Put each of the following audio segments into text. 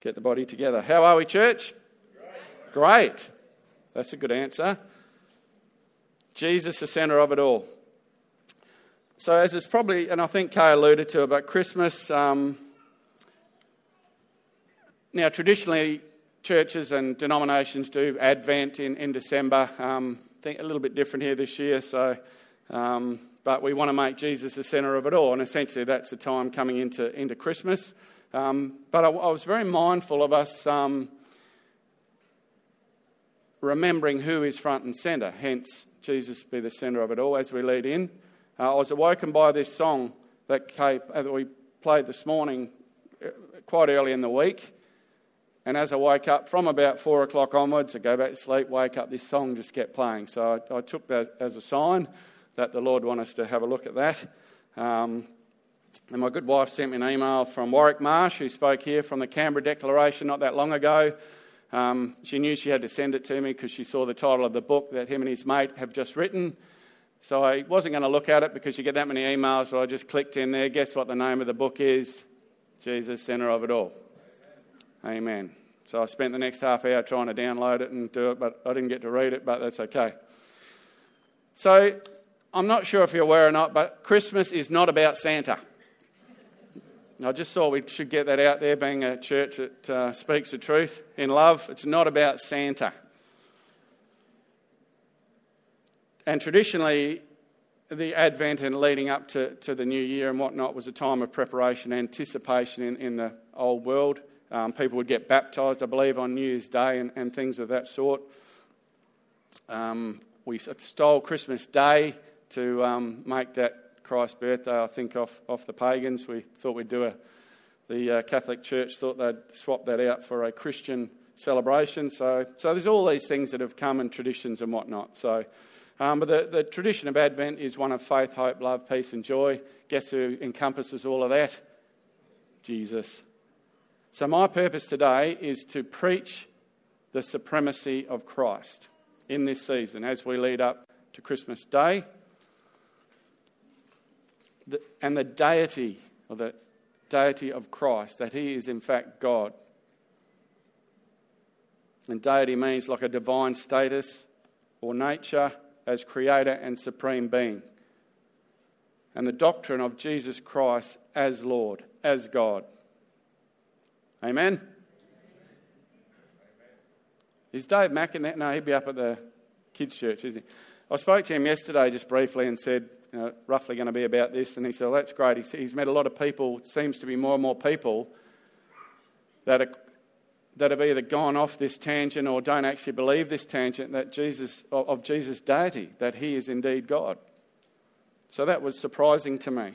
Get the body together. How are we, church? Great. Great. That's a good answer. Jesus, the centre of it all. So, as it's probably, and I think Kay alluded to about Christmas, um, now traditionally churches and denominations do Advent in, in December. Um, think a little bit different here this year, so, um, but we want to make Jesus the centre of it all, and essentially that's the time coming into, into Christmas. Um, but I, I, was very mindful of us um, remembering who is front and centre, hence, Jesus be the centre of it all as we lead in. Uh, I was awoken by this song that, uh, that we played this morning uh, quite early in the week. And as I woke up from about four o'clock onwards, I go back to sleep, wake up, this song just kept playing. So I, I took that as a sign that the Lord wanted us to have a look at that. Um, and my good wife sent me an email from Warwick Marsh, who spoke here from the Canberra Declaration not that long ago. Um, she knew she had to send it to me because she saw the title of the book that him and his mate have just written. So I wasn't going to look at it because you get that many emails, but I just clicked in there. Guess what the name of the book is? Jesus, Centre of It All. Amen. Amen. So I spent the next half hour trying to download it and do it, but I didn't get to read it, but that's okay. So I'm not sure if you're aware or not, but Christmas is not about Santa. I just thought we should get that out there, being a church that uh, speaks the truth in love. It's not about Santa. And traditionally, the Advent and leading up to, to the new year and whatnot was a time of preparation, anticipation in, in the old world. Um, people would get baptised, I believe, on New Year's Day and, and things of that sort. Um, we stole Christmas Day to um, make that Christ's birthday, I think, off, off the pagans. We thought we'd do a, the uh, Catholic Church thought they'd swap that out for a Christian celebration. So, so there's all these things that have come and traditions and whatnot. So, um, but the, the tradition of Advent is one of faith, hope, love, peace, and joy. Guess who encompasses all of that? Jesus. So, my purpose today is to preach the supremacy of Christ in this season as we lead up to Christmas Day and the deity, or the deity of Christ, that he is in fact God. And deity means like a divine status or nature as creator and supreme being. And the doctrine of Jesus Christ as Lord, as God. Amen? Is Dave Mack in that? No, he'd be up at the kids' church, isn't he? I spoke to him yesterday just briefly and said, you know, roughly going to be about this. And he said, well, that's great. He's, he's met a lot of people, seems to be more and more people that, are, that have either gone off this tangent or don't actually believe this tangent that Jesus, of Jesus' deity, that he is indeed God. So that was surprising to me.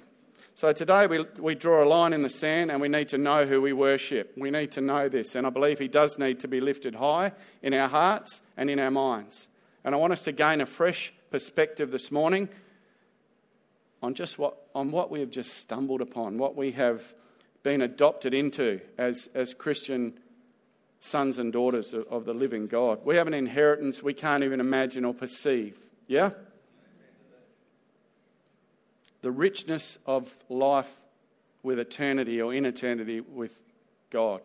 So today we, we draw a line in the sand and we need to know who we worship. We need to know this. And I believe he does need to be lifted high in our hearts and in our minds. And I want us to gain a fresh perspective this morning on just what, on what we have just stumbled upon, what we have been adopted into as, as Christian sons and daughters of, of the living God. We have an inheritance we can't even imagine or perceive. Yeah? The richness of life with eternity or in eternity with God.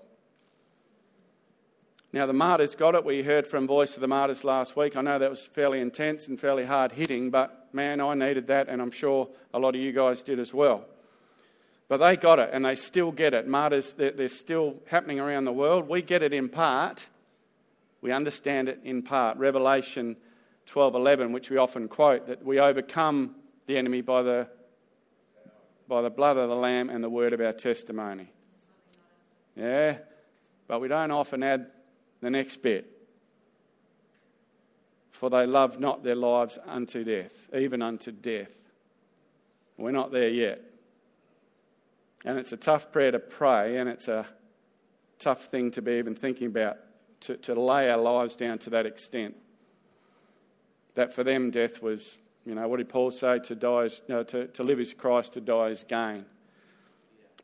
Now, the martyrs got it. We heard from Voice of the Martyrs last week. I know that was fairly intense and fairly hard hitting, but man, I needed that, and I'm sure a lot of you guys did as well. But they got it, and they still get it. Martyrs, they're, they're still happening around the world. We get it in part. We understand it in part. Revelation 12:11, which we often quote, that we overcome the enemy by the by the blood of the lamb and the word of our testimony. Yeah, but we don't often add the next bit. For they love not their lives unto death, even unto death. We're not there yet. And it's a tough prayer to pray, and it's a tough thing to be even thinking about, to, to lay our lives down to that extent. That for them, death was, you know, what did Paul say? To, die is, know, to, to live is Christ, to die is gain.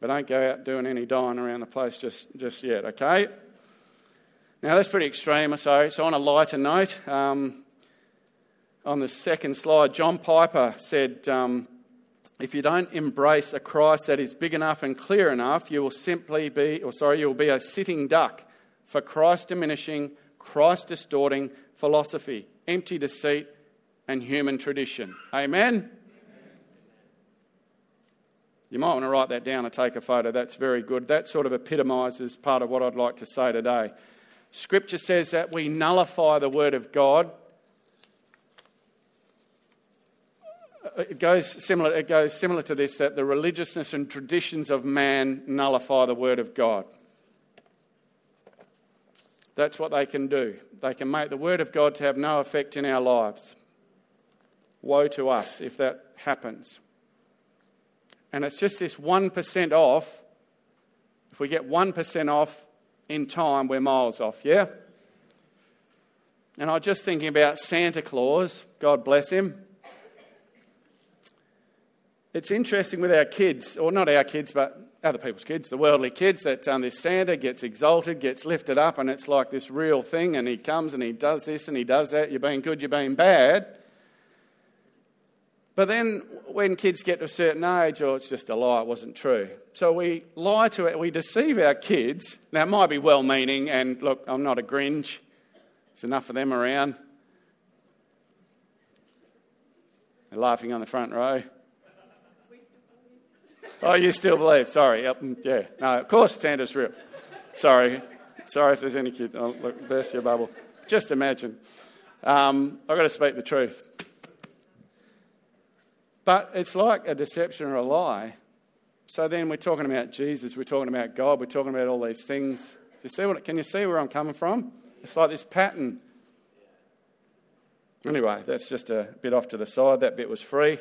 But don't go out doing any dying around the place just, just yet, okay? Now, that's pretty extreme, so, so on a lighter note, um, on the second slide, John Piper said um, if you don't embrace a Christ that is big enough and clear enough, you will simply be, or sorry, you will be a sitting duck for Christ diminishing, Christ distorting philosophy, empty deceit, and human tradition. Amen? You might want to write that down and take a photo. That's very good. That sort of epitomises part of what I'd like to say today. Scripture says that we nullify the Word of God. Uh, it goes similar, it goes similar to this that the religiousness and traditions of man nullify the Word of God. That's what they can do. They can make the Word of God to have no effect in our lives. Woe to us if that happens and it's just this 1% off. If we get 1% off in time, we're miles off, yeah? And I was just thinking about Santa Claus, God bless him. It's interesting with our kids, or not our kids, but other people's kids, the worldly kids, that um, this Santa gets exalted, gets lifted up, and it's like this real thing, and he comes and he does this and he does that. You're being good, you're being bad. But then when kids get to a certain age, oh, it's just a lie, it wasn't true. So we lie to it, we deceive our kids. Now, it might be well meaning, and look, I'm not a Grinch, there's enough of them around. They're laughing on the front row. Oh, you still believe? Sorry. Yep. Mm, yeah. No, of course Santa's real. Sorry. Sorry if there's any kids. Oh, look, burst your bubble. Just imagine. Um, I've got to speak the truth. But it's like a deception or a lie. So then we're talking about Jesus, we're talking about God, we're talking about all these things. You see what, can you see where I'm coming from? It's like this pattern. Anyway, that's just a bit off to the side. That bit was free. It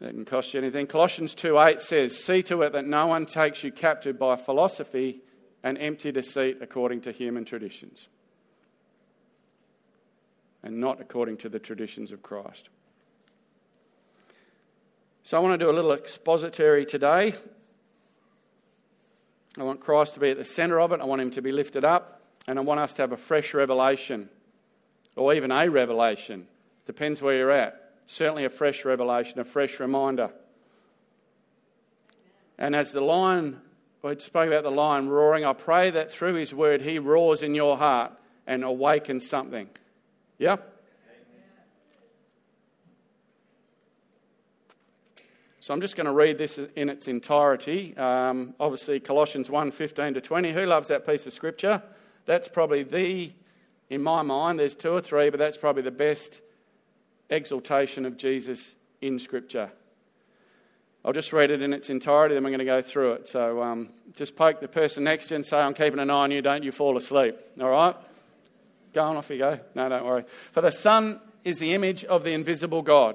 didn't cost you anything. Colossians 2 8 says, See to it that no one takes you captive by philosophy and empty deceit according to human traditions, and not according to the traditions of Christ. So I want to do a little expository today. I want Christ to be at the centre of it. I want him to be lifted up. And I want us to have a fresh revelation, or even a revelation. Depends where you're at. Certainly a fresh revelation, a fresh reminder. And as the lion, we spoke about the lion roaring, I pray that through his word he roars in your heart and awakens something. Yep. So I'm just going to read this in its entirety. Um, obviously, Colossians 1 15 to 20. Who loves that piece of scripture? That's probably the, in my mind, there's two or three, but that's probably the best exaltation of Jesus in scripture. I'll just read it in its entirety, then we're going to go through it. So um, just poke the person next to you and say, I'm keeping an eye on you, don't you fall asleep. All right? Go on, off you go. No, don't worry. For the Son is the image of the invisible God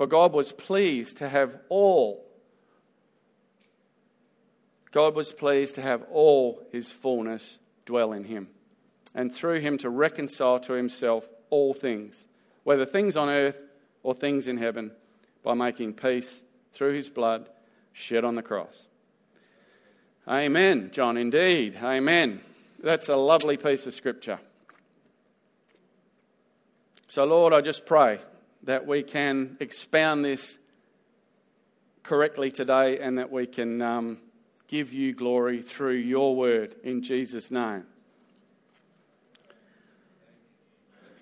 For God was pleased to have all, God was pleased to have all his fullness dwell in him, and through him to reconcile to himself all things, whether things on earth or things in heaven, by making peace through his blood shed on the cross. Amen, John, indeed. Amen. That's a lovely piece of scripture. So, Lord, I just pray that we can expound this correctly today and that we can um, give you glory through your word in Jesus' name.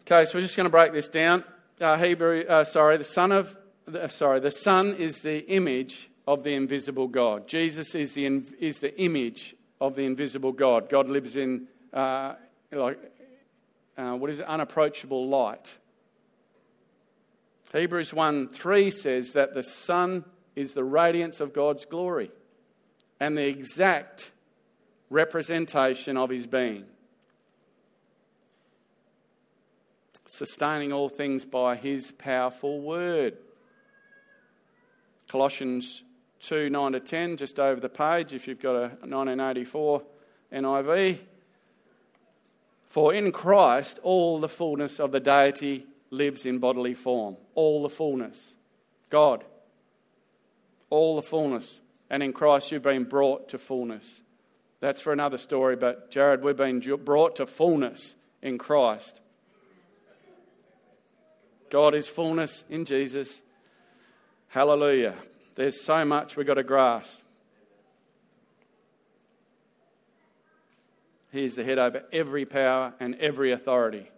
Okay, so we're just going to break this down. Uh, Hebrew, uh, sorry, the son of, uh, sorry, the son is the image of the invisible God. Jesus is the is the image of the invisible God. God lives in uh, like uh, what is it? Unapproachable light. Hebrews 1 3 says that the Son is the radiance of God's glory and the exact representation of his being, sustaining all things by his powerful word. Colossians 2 9 to 10, just over the page if you've got a 1984 NIV. For in Christ all the fullness of the deity lives in bodily form. All the fullness. God. All the fullness. And in Christ you've been brought to fullness. That's for another story, but Jared, we've been brought to fullness in Christ. God is fullness in Jesus. Hallelujah. There's so much we've got to grasp. He is the head over every power and every authority.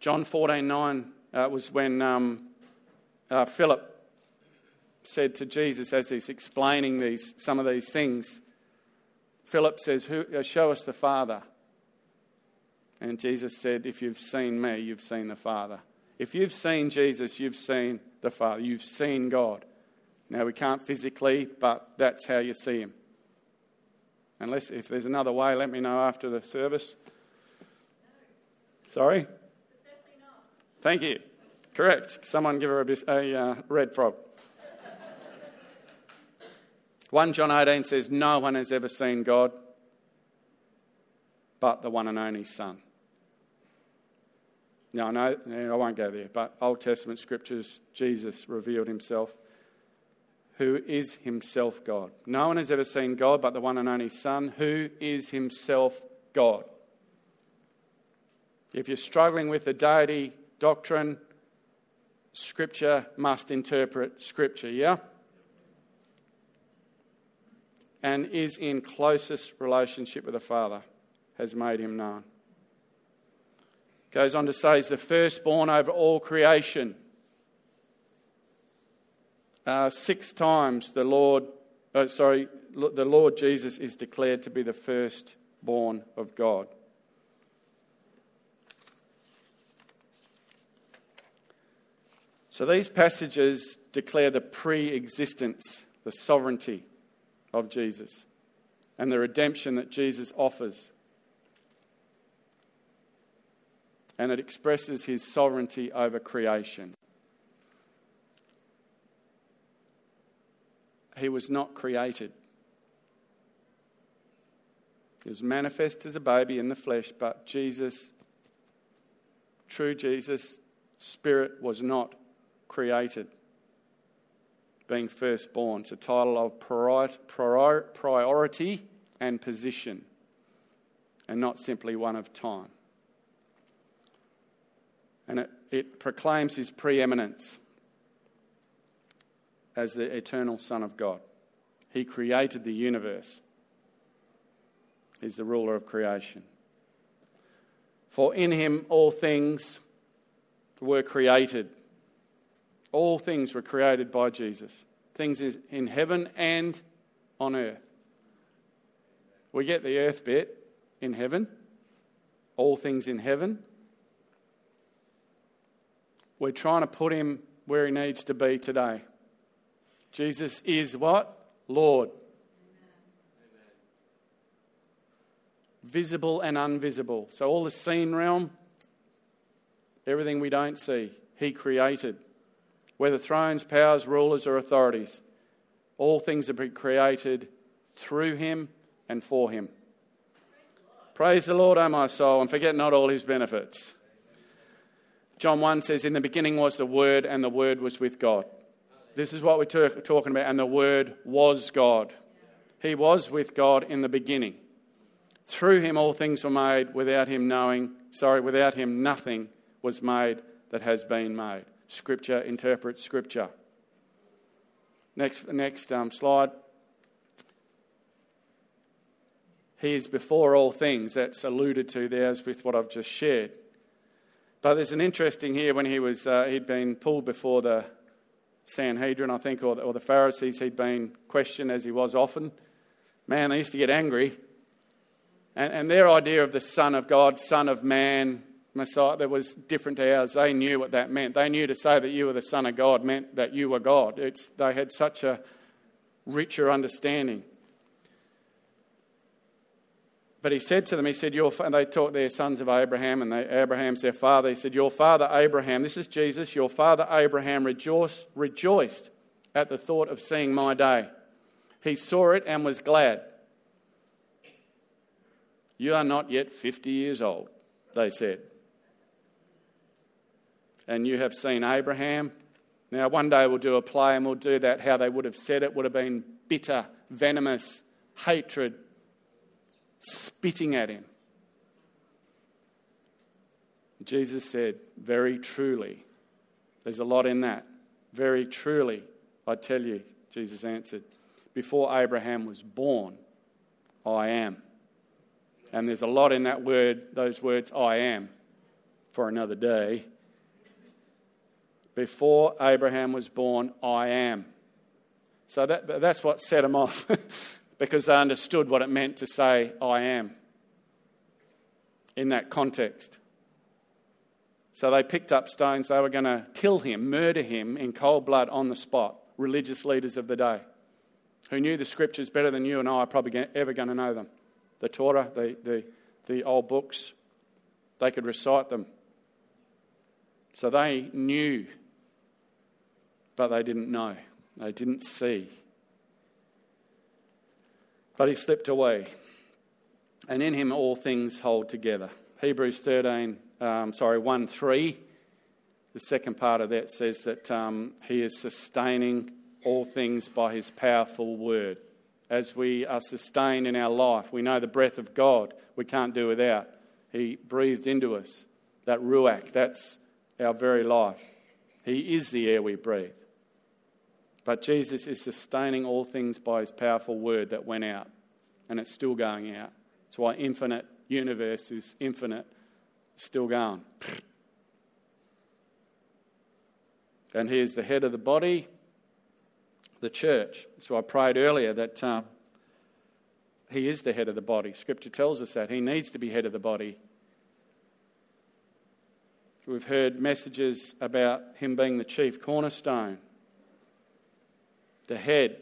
John 14 9 uh, was when um, uh, Philip said to Jesus as he's explaining these, some of these things, Philip says, uh, Show us the Father. And Jesus said, If you've seen me, you've seen the Father. If you've seen Jesus, you've seen the Father. You've seen God. Now, we can't physically, but that's how you see Him. Unless, if there's another way, let me know after the service. Sorry? Thank you. Correct. Someone give her a, a uh, red frog. 1 John 18 says, No one has ever seen God but the one and only Son. No, no, I won't go there. But Old Testament scriptures, Jesus revealed himself, who is himself God. No one has ever seen God but the one and only Son, who is himself God. If you're struggling with the deity doctrine, Scripture must interpret Scripture, yeah? And is in closest relationship with the Father, has made him known. Goes on to say, he's the firstborn over all creation. Uh, six times the Lord, uh, sorry, the Lord Jesus is declared to be the firstborn of God. So these passages declare the pre existence, the sovereignty of Jesus, and the redemption that Jesus offers and it expresses his sovereignty over creation. He was not created. He was manifest as a baby in the flesh, but Jesus, true Jesus, Spirit, was not created. Being firstborn, it's a title of priority and position, and not simply one of time and it, it proclaims his preeminence as the eternal Son of God. He created the universe, he's the ruler of creation. For in him all things were created. All things were created by Jesus. Things in heaven and on earth. We get the earth bit in heaven, all things in heaven, we're trying to put him where he needs to be today. Jesus is what? Lord. Visible and invisible. So, all the seen realm, everything we don't see, he created. Whether thrones, powers, rulers, or authorities, all things have been created through him and for him. Praise the Lord, O my soul, and forget not all his benefits John 1 says, In the beginning was the Word, and the Word was with God. This is what we're talking about, and the Word was God. He was with God in the beginning. Through him all things were made, without him knowing, sorry, without him nothing was made that has been made. Scripture interprets Scripture. Next, next um, slide. He is before all things. That's alluded to there as with what I've just shared. But there's an interesting here when he was, uh, he'd been pulled before the Sanhedrin, I think, or the, or the Pharisees. He'd been questioned as he was often. Man, they used to get angry. And, and their idea of the Son of God, Son of Man, Messiah, that was different to ours. They knew what that meant. They knew to say that you were the Son of God meant that you were God. It's, they had such a richer understanding. but he said to them, he said, your, and they taught their sons of Abraham, and they, Abraham's their father. He said, Your father Abraham, this is Jesus, your father Abraham rejoiced, rejoiced at the thought of seeing my day. He saw it and was glad. You are not yet 50 years old, they said. And you have seen Abraham. Now, one day we'll do a play and we'll do that. How they would have said it would have been bitter, venomous, hatred, spitting at him. Jesus said, Very truly. There's a lot in that. Very truly, I tell you, Jesus answered, before Abraham was born, I am. And there's a lot in that word, those words, I am, for another day. Before Abraham was born, I am. So that, that's what set them off, because they understood what it meant to say, I am, in that context. So they picked up stones. They were going to kill him, murder him in cold blood on the spot, religious leaders of the day who knew the scriptures better than you and I are probably ever going to know them. The Torah, the, the, the old books, they could recite them. So they knew, but they didn't know. They didn't see. But he slipped away. And in him all things hold together. Hebrews 13, um, sorry, 1 3, the second part of that says that um, he is sustaining all things by his powerful word. As we are sustained in our life, we know the breath of God we can't do without. He breathed into us. That ruach, that's our very life. He is the air we breathe. But Jesus is sustaining all things by his powerful word that went out, and it's still going out. That's why infinite universe is infinite, still going. And he is the head of the body, the church. So I prayed earlier that uh, he is the head of the body. Scripture tells us that. He needs to be head of the body. We've heard messages about him being the chief cornerstone, the head.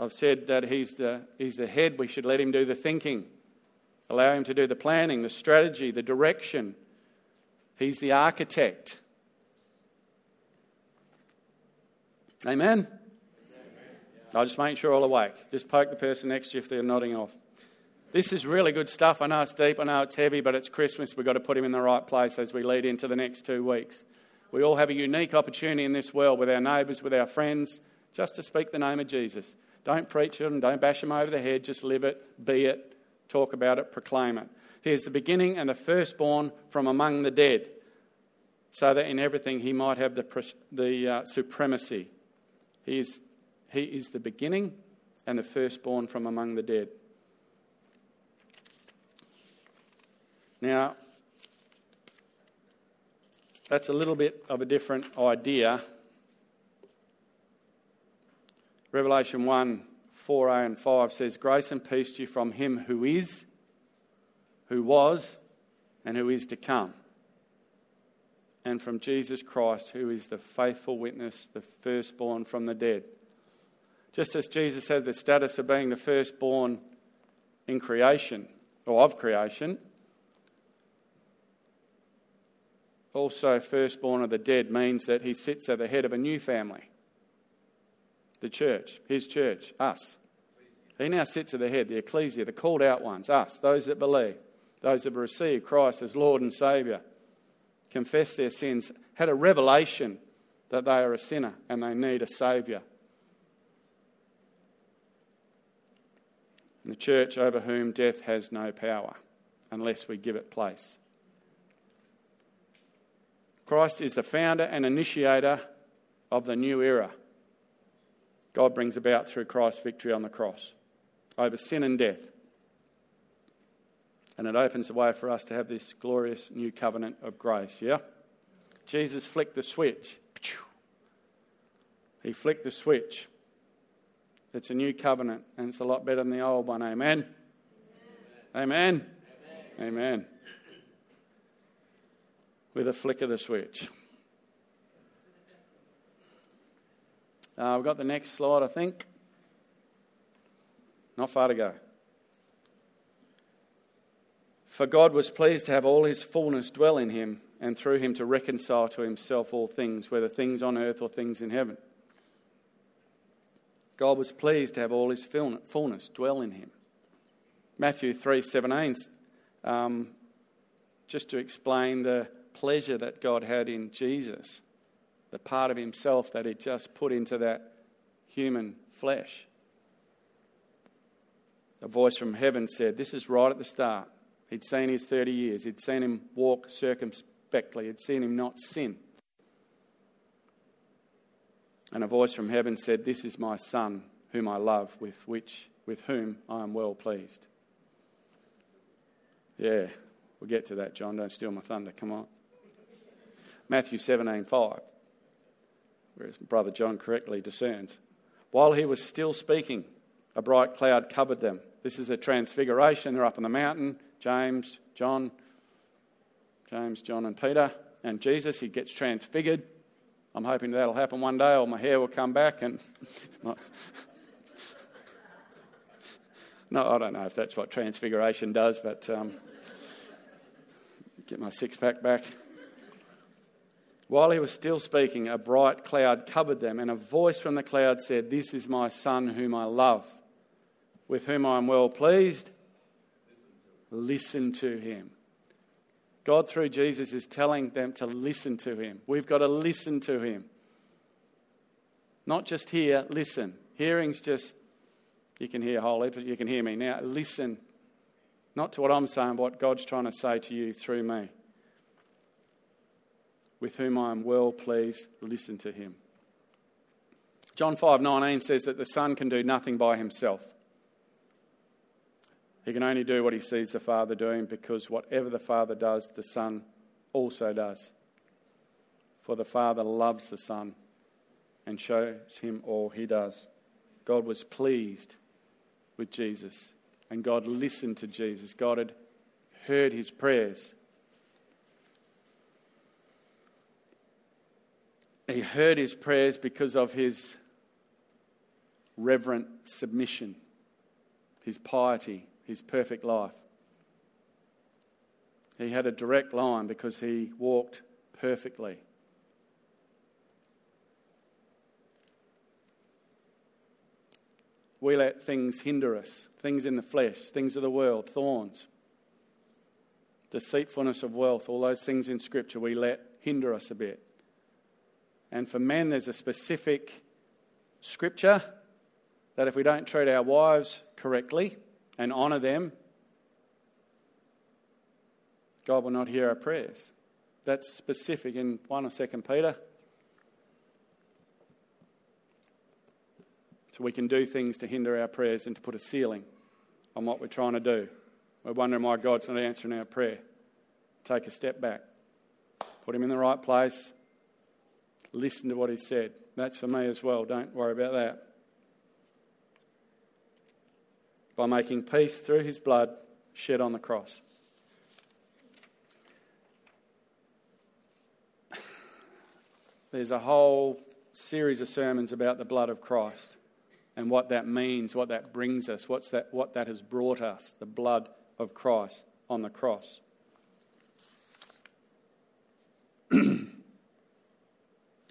I've said that he's the, he's the head. We should let him do the thinking, allow him to do the planning, the strategy, the direction. He's the architect. Amen. I'll just make sure all awake. Just poke the person next to you if they're nodding off. This is really good stuff. I know it's deep, I know it's heavy, but it's Christmas. We've got to put him in the right place as we lead into the next two weeks. We all have a unique opportunity in this world with our neighbours, with our friends, just to speak the name of Jesus. Don't preach it and don't bash them over the head. Just live it, be it, talk about it, proclaim it. He is the beginning and the firstborn from among the dead, so that in everything he might have the, the uh, supremacy. He is he is the beginning and the firstborn from among the dead. Now, that's a little bit of a different idea. Revelation 1 4a and 5 says, Grace and peace to you from him who is, who was, and who is to come, and from Jesus Christ, who is the faithful witness, the firstborn from the dead. Just as Jesus had the status of being the firstborn in creation, or of creation, also firstborn of the dead means that he sits at the head of a new family the church, his church, us. He now sits at the head, the ecclesia, the called out ones, us, those that believe, those that have received Christ as Lord and Saviour, confess their sins, had a revelation that they are a sinner and they need a Saviour. and the church over whom death has no power unless we give it place. Christ is the founder and initiator of the new era God brings about through Christ's victory on the cross over sin and death. And it opens the way for us to have this glorious new covenant of grace, yeah? Jesus flicked the switch. He flicked the switch. It's a new covenant, and it's a lot better than the old one. Amen. Amen. Amen. With a flick of the switch. Uh, we've got the next slide, I think. Not far to go. For God was pleased to have all his fullness dwell in him, and through him to reconcile to himself all things, whether things on earth or things in heaven. God was pleased to have all his fullness dwell in him. Matthew 3 17, um, just to explain the pleasure that God had in Jesus, the part of himself that he just put into that human flesh. A voice from heaven said, This is right at the start. He'd seen his 30 years, he'd seen him walk circumspectly, he'd seen him not sin. And a voice from heaven said, This is my son, whom I love, with, which, with whom I am well pleased. Yeah, we'll get to that, John. Don't steal my thunder. Come on. Matthew 17 5, whereas Brother John correctly discerns. While he was still speaking, a bright cloud covered them. This is a transfiguration. They're up on the mountain. James, John, James, John, and Peter, and Jesus. He gets transfigured. I'm hoping that'll happen one day, or my hair will come back. And no, I don't know if that's what transfiguration does, but um, get my six pack back. While he was still speaking, a bright cloud covered them, and a voice from the cloud said, This is my son whom I love, with whom I am well pleased. Listen to him. God, through Jesus, is telling them to listen to him. We've got to listen to him. Not just hear, listen. Hearing's just, you can hear whole but you can hear me now. Listen. Not to what I'm saying, but what God's trying to say to you through me with whom I am well pleased, listen to him. John 5:19 says that the son can do nothing by himself. He can only do what he sees the father doing because whatever the father does, the son also does. For the father loves the son and shows him all he does. God was pleased with Jesus and God listened to Jesus. God had heard his prayers. He heard his prayers because of his reverent submission, his piety, his perfect life. He had a direct line because he walked perfectly. We let things hinder us, things in the flesh, things of the world, thorns, deceitfulness of wealth, all those things in Scripture we let hinder us a bit. And for men, there's a specific scripture that if we don't treat our wives correctly and honour them, God will not hear our prayers. That's specific in 1 or 2 Peter. So we can do things to hinder our prayers and to put a ceiling on what we're trying to do. We're wondering why God's not answering our prayer. Take a step back, put Him in the right place, listen to what he said. That's for me as well. Don't worry about that. By making peace through his blood shed on the cross. There's a whole series of sermons about the blood of Christ and what that means, what that brings us, what's that, what that has brought us, the blood of Christ on the cross.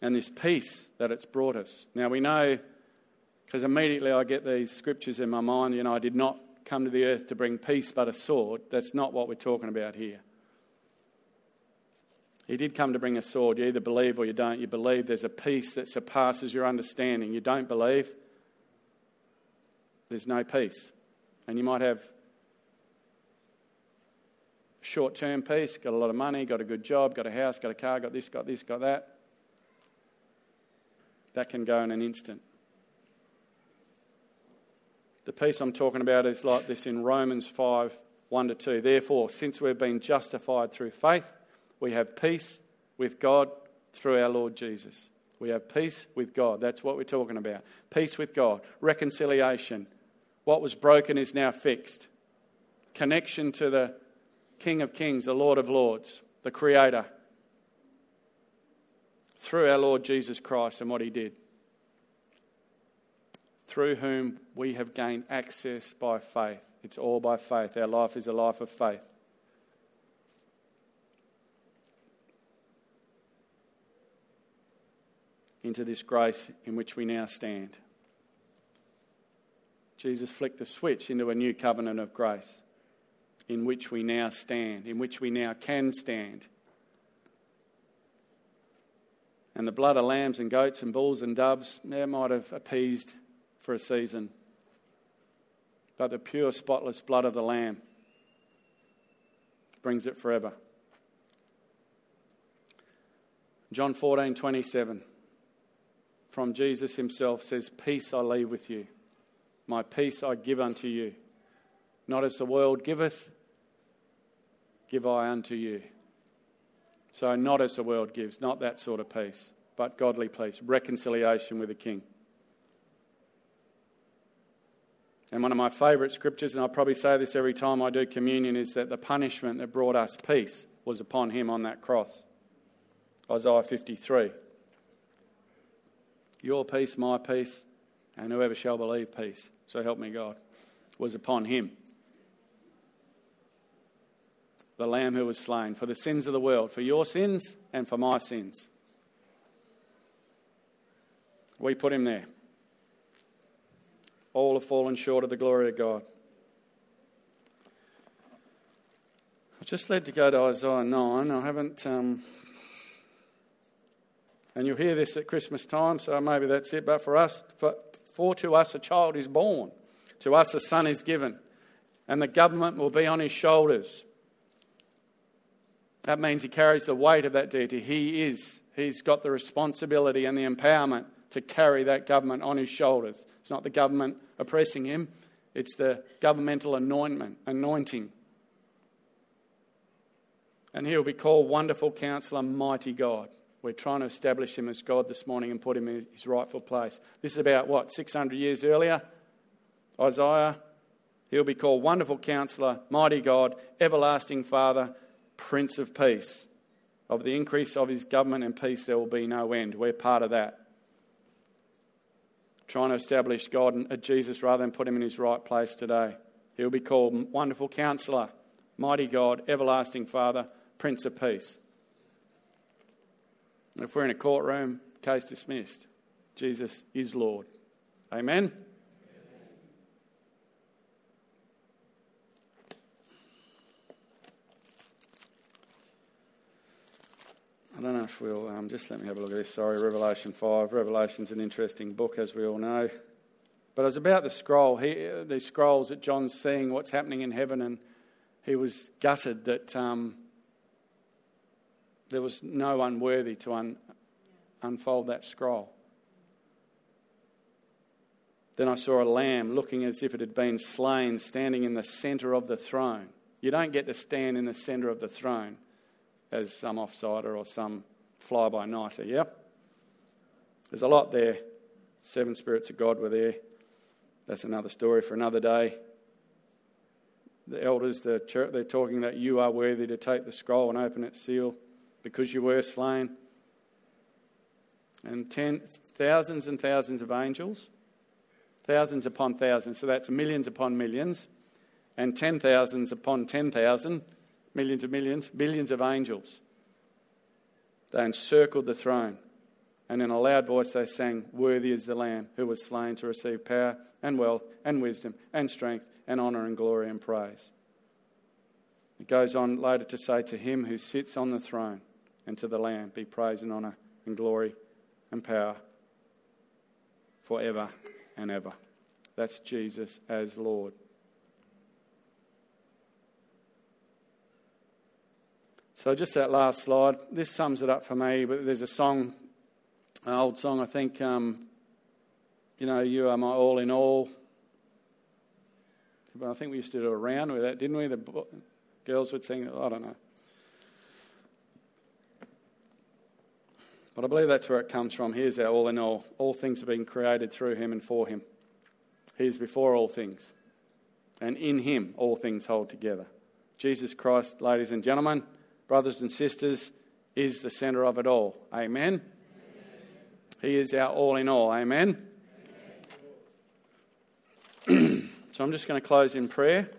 And this peace that it's brought us. Now we know, because immediately I get these scriptures in my mind, you know, I did not come to the earth to bring peace but a sword. That's not what we're talking about here. He did come to bring a sword. You either believe or you don't. You believe there's a peace that surpasses your understanding. You don't believe, there's no peace. And you might have short term peace, got a lot of money, got a good job, got a house, got a car, got this, got this, got that. That can go in an instant. The peace I'm talking about is like this in Romans 5 1 to 2. Therefore, since we've been justified through faith, we have peace with God through our Lord Jesus. We have peace with God. That's what we're talking about. Peace with God, reconciliation. What was broken is now fixed. Connection to the King of Kings, the Lord of Lords, the Creator through our Lord Jesus Christ and what he did, through whom we have gained access by faith. It's all by faith. Our life is a life of faith. Into this grace in which we now stand. Jesus flicked the switch into a new covenant of grace in which we now stand, in which we now can stand and the blood of lambs and goats and bulls and doves, that might have appeased for a season. But the pure, spotless blood of the Lamb brings it forever. John 14, 27 from Jesus himself says, Peace I leave with you, my peace I give unto you. Not as the world giveth, give I unto you. So, not as the world gives, not that sort of peace, but godly peace, reconciliation with the King. And one of my favourite scriptures, and I'll probably say this every time I do communion, is that the punishment that brought us peace was upon him on that cross. Isaiah 53. Your peace, my peace, and whoever shall believe peace, so help me God, was upon him. The Lamb who was slain for the sins of the world, for your sins and for my sins. We put him there. All have fallen short of the glory of God. I just led to go to Isaiah 9. I haven't. Um, and you'll hear this at Christmas time, so maybe that's it. But for us, for, for to us a child is born, to us a son is given, and the government will be on his shoulders. That means he carries the weight of that deity. He is, he's got the responsibility and the empowerment to carry that government on his shoulders. It's not the government oppressing him, it's the governmental anointment, anointing. And he'll be called Wonderful Counselor, Mighty God. We're trying to establish him as God this morning and put him in his rightful place. This is about, what, 600 years earlier? Isaiah. He'll be called Wonderful Counselor, Mighty God, Everlasting Father, Prince of Peace. Of the increase of his government and peace, there will be no end. We're part of that. Trying to establish God and uh, Jesus rather than put him in his right place today. He'll be called Wonderful Counselor, Mighty God, Everlasting Father, Prince of Peace. And If we're in a courtroom, case dismissed. Jesus is Lord. Amen. Don't know if we'll um, just let me have a look at this. Sorry, Revelation 5. Revelation's an interesting book, as we all know. But it's about the scroll. He, the scrolls that John's seeing what's happening in heaven, and he was gutted that um, there was no one worthy to un- unfold that scroll. Then I saw a lamb looking as if it had been slain, standing in the centre of the throne. You don't get to stand in the centre of the throne as some offsider or some fly by nighter, yeah? There's a lot there. Seven spirits of God were there. That's another story for another day. The elders, the church, they're talking that you are worthy to take the scroll and open its seal because you were slain. And ten, thousands and thousands of angels, thousands upon thousands, so that's millions upon millions, and ten thousands upon ten thousand, millions of millions, billions of angels. They encircled the throne, and in a loud voice they sang, Worthy is the Lamb who was slain to receive power and wealth and wisdom and strength and honour and glory and praise. It goes on later to say, To him who sits on the throne and to the Lamb be praise and honour and glory and power forever and ever. That's Jesus as Lord. So, just that last slide. This sums it up for me. But there's a song, an old song, I think, um, you know, You Are My All in All. But I think we used to do a round with that, didn't we? The girls would sing. I don't know. But I believe that's where it comes from. Here's our all in all. All things have been created through him and for him. He is before all things. And in him, all things hold together. Jesus Christ, ladies and gentlemen, brothers and sisters, is the center of it all. Amen. Amen. He is our all in all. Amen. Amen. so I'm just going to close in prayer.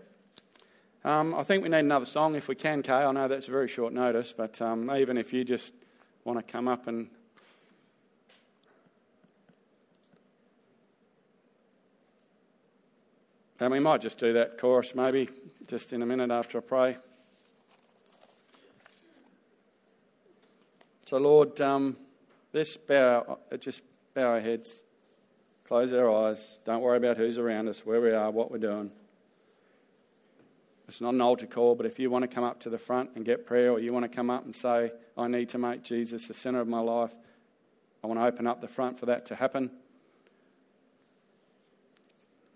Um, I think we need another song if we can, Kay. I know that's very short notice, but um, even if you just want to come up and And we might just do that chorus maybe just in a minute after I pray. So, Lord, um, let's bow, uh, just bow our heads, close our eyes. Don't worry about who's around us, where we are, what we're doing. It's not an altar call, but if you want to come up to the front and get prayer, or you want to come up and say, I need to make Jesus the centre of my life, I want to open up the front for that to happen.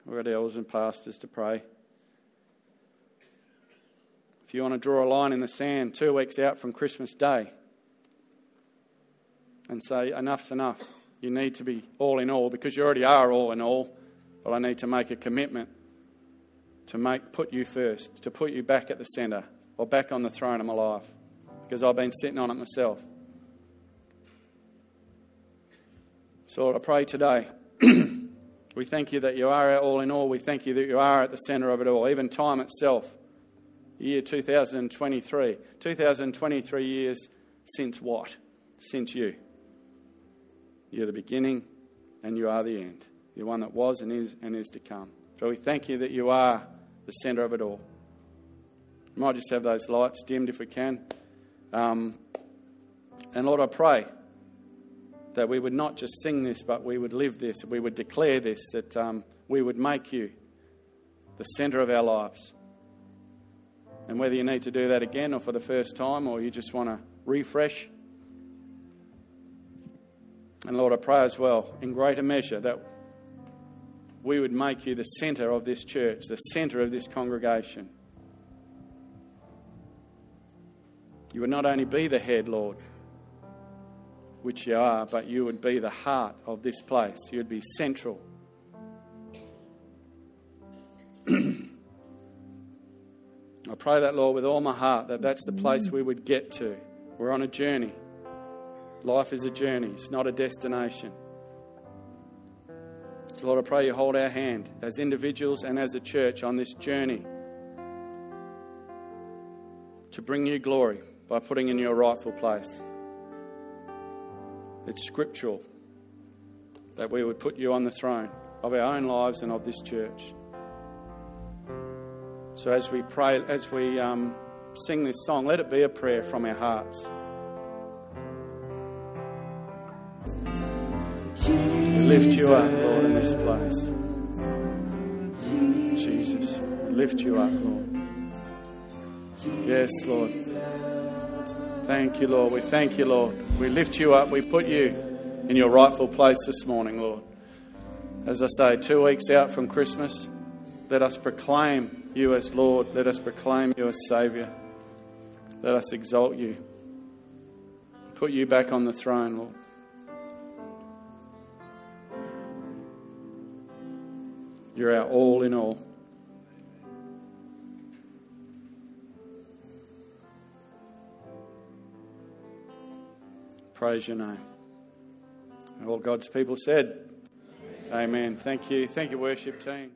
We've got elders and pastors to pray. If you want to draw a line in the sand two weeks out from Christmas Day and say, enough's enough, you need to be all in all because you already are all in all, but I need to make a commitment to make, put you first, to put you back at the centre or back on the throne of my life because I've been sitting on it myself. So I pray today. we thank you that you are all in all. We thank you that you are at the centre of it all, even time itself. Year 2023. 2023 years since what? Since you. You're the beginning and you are the end. You're one that was and is and is to come. So we thank you that you are the centre of it all. We might just have those lights dimmed if we can. Um, and Lord, I pray that we would not just sing this, but we would live this, we would declare this, that um, we would make you the centre of our lives. And whether you need to do that again or for the first time, or you just want to refresh. And Lord, I pray as well, in greater measure, that we would make you the centre of this church, the centre of this congregation. You would not only be the head, Lord, which you are, but you would be the heart of this place. You would be central. I pray that, Lord, with all my heart, that that's the place we would get to. We're on a journey. Life is a journey, it's not a destination. So, Lord, I pray you hold our hand as individuals and as a church on this journey to bring you glory by putting in your rightful place. It's scriptural that we would put you on the throne of our own lives and of this church. So as we pray, as we um, sing this song, let it be a prayer from our hearts. Lift you up, Lord, in this place. Jesus, lift you up, Lord. Yes, Lord. Thank you, Lord. We thank you, Lord. We lift you up. We put you in your rightful place this morning, Lord. As I say, two weeks out from Christmas, let us proclaim you as Lord. Let us proclaim you as Saviour. Let us exalt you. Put you back on the throne, Lord. You're our all in all. Praise your name. All God's people said, Amen. Amen. Thank you. Thank you, worship team.